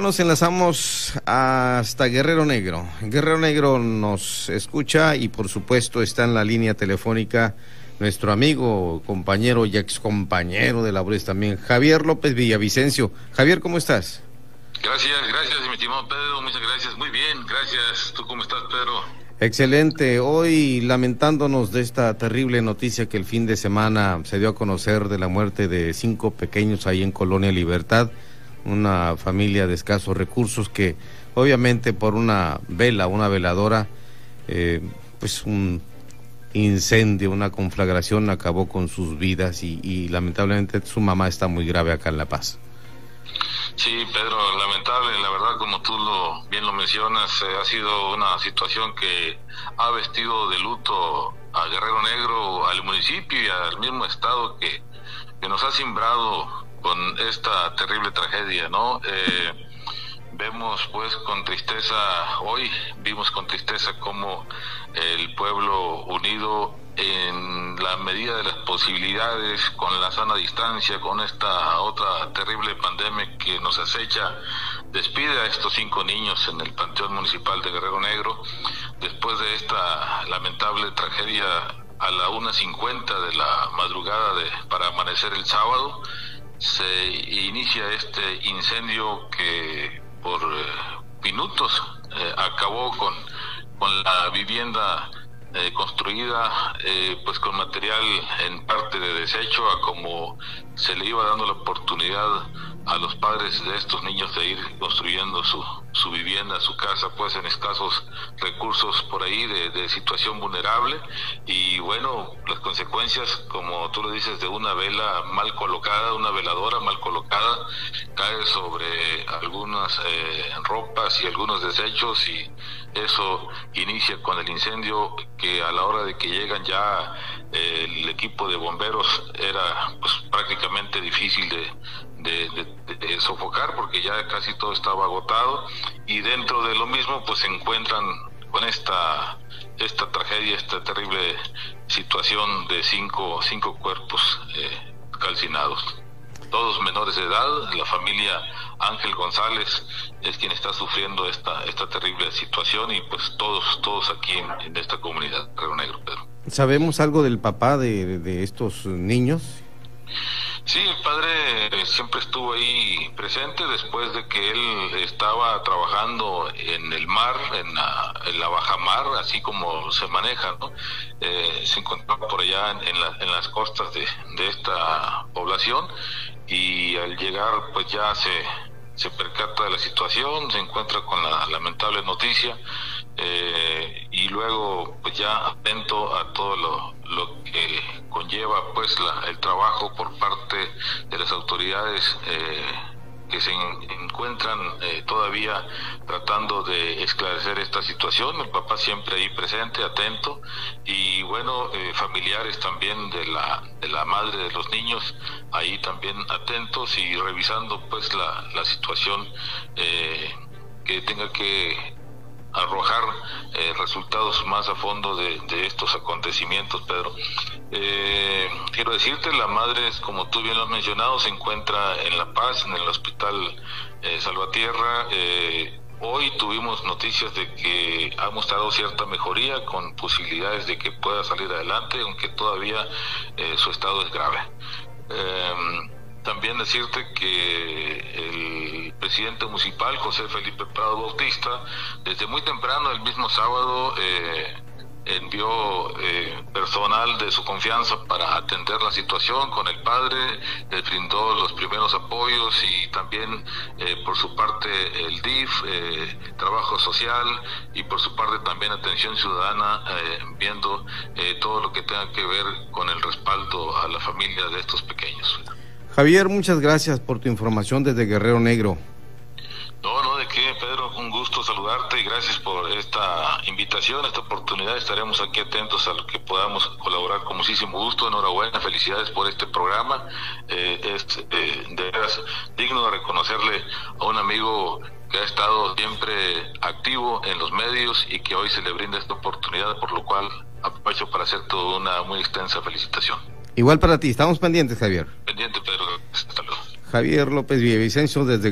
nos enlazamos hasta Guerrero Negro. Guerrero Negro nos escucha y por supuesto está en la línea telefónica nuestro amigo, compañero y ex compañero de labores también, Javier López Villavicencio. Javier, ¿cómo estás? Gracias, gracias, mi estimado Pedro, muchas gracias. Muy bien, gracias. ¿Tú cómo estás, Pedro? Excelente. Hoy lamentándonos de esta terrible noticia que el fin de semana se dio a conocer de la muerte de cinco pequeños ahí en Colonia Libertad, una familia de escasos recursos que obviamente por una vela, una veladora, eh, pues un incendio, una conflagración acabó con sus vidas y, lamentablemente su mamá está muy grave acá en La Paz. Sí, Pedro, lamentable, la verdad, como tú lo, bien lo mencionas, eh, ha sido una situación que ha vestido de luto a Guerrero Negro, al municipio y al mismo estado que, que nos ha simbrado con esta terrible tragedia, ¿no? Eh, vemos pues con tristeza, hoy vimos con tristeza cómo el pueblo unido en la medida de las posibilidades, con la sana distancia, con esta otra terrible pandemia que nos acecha, despide a estos cinco niños en el Panteón Municipal de Guerrero Negro, después de esta lamentable tragedia a la 1.50 de la madrugada de, para amanecer el sábado, se inicia este incendio que por eh, minutos eh, acabó con, con la vivienda eh, construida pues con material en parte de desecho a como se le iba dando la oportunidad a los padres de estos niños de ir construyendo su, su vivienda, su casa, pues en escasos recursos por ahí de, situación vulnerable. Y bueno, las consecuencias, como tú lo dices, de una vela mal colocada, una veladora mal colocada, cae sobre algunas eh, ropas y algunos desechos y eso inicia con el incendio que a la hora de que llegan ya eh, el equipo de bomberos era pues prácticamente difícil de, sofocar porque ya casi todo estaba agotado y dentro de lo mismo pues se encuentran con esta esta tragedia, esta terrible situación de cinco, cinco cuerpos eh, calcinados. Todos menores de edad, la familia Ángel González es quien está sufriendo esta, esta terrible situación y pues todos, todos aquí en, esta comunidad, Río Negro, Pedro. ¿Sabemos algo del papá de, de estos niños? Sí, el padre siempre estuvo ahí presente después de que él estaba trabajando en el mar, en la, en la baja mar, así como se maneja, ¿no? Eh, se encontraba por allá en, en, las costas de, de, esta población y al llegar pues ya se, se percata de la situación, se encuentra con la lamentable noticia eh, y luego pues ya atento a todo lo, lo que conlleva pues la, el trabajo por parte de las autoridades eh, que se encuentran eh, todavía tratando de esclarecer esta situación, el papá siempre ahí presente, atento, y bueno, familiares también de la, de la madre de los niños, ahí también atentos y revisando pues la, la situación que tenga que eh, resultados más a fondo de, estos acontecimientos, Pedro. Eh, quiero decirte, la madre, como tú bien lo has mencionado, se encuentra en La Paz, en el Hospital eh, Salvatierra. hoy tuvimos noticias de que ha mostrado cierta mejoría con posibilidades de que pueda salir adelante, aunque todavía su estado es grave. También decirte que el presidente municipal, José Felipe Prado Bautista, desde muy temprano, el mismo sábado, eh, envió eh, personal de su confianza para atender la situación con el padre, le brindó los primeros apoyos y también eh, por su parte el DIF, trabajo social y por su parte también atención ciudadana, viendo todo lo que tenga que ver con el respaldo a la familia de estos pequeños. Javier, muchas gracias por tu información desde Guerrero Negro. No, no, de qué, Pedro, un gusto saludarte y gracias por esta invitación, esta oportunidad. Estaremos aquí atentos a lo que podamos colaborar con muchísimo gusto. Enhorabuena, felicidades por este programa. Eh, es eh, de veras digno de reconocerle a un amigo que ha estado siempre activo en los medios y que hoy se le brinda esta oportunidad, por lo cual aprovecho para hacer toda una muy extensa felicitación. Igual para ti, estamos pendientes, Javier. Pendiente, Pedro. Hasta luego. Javier López Villavicencio desde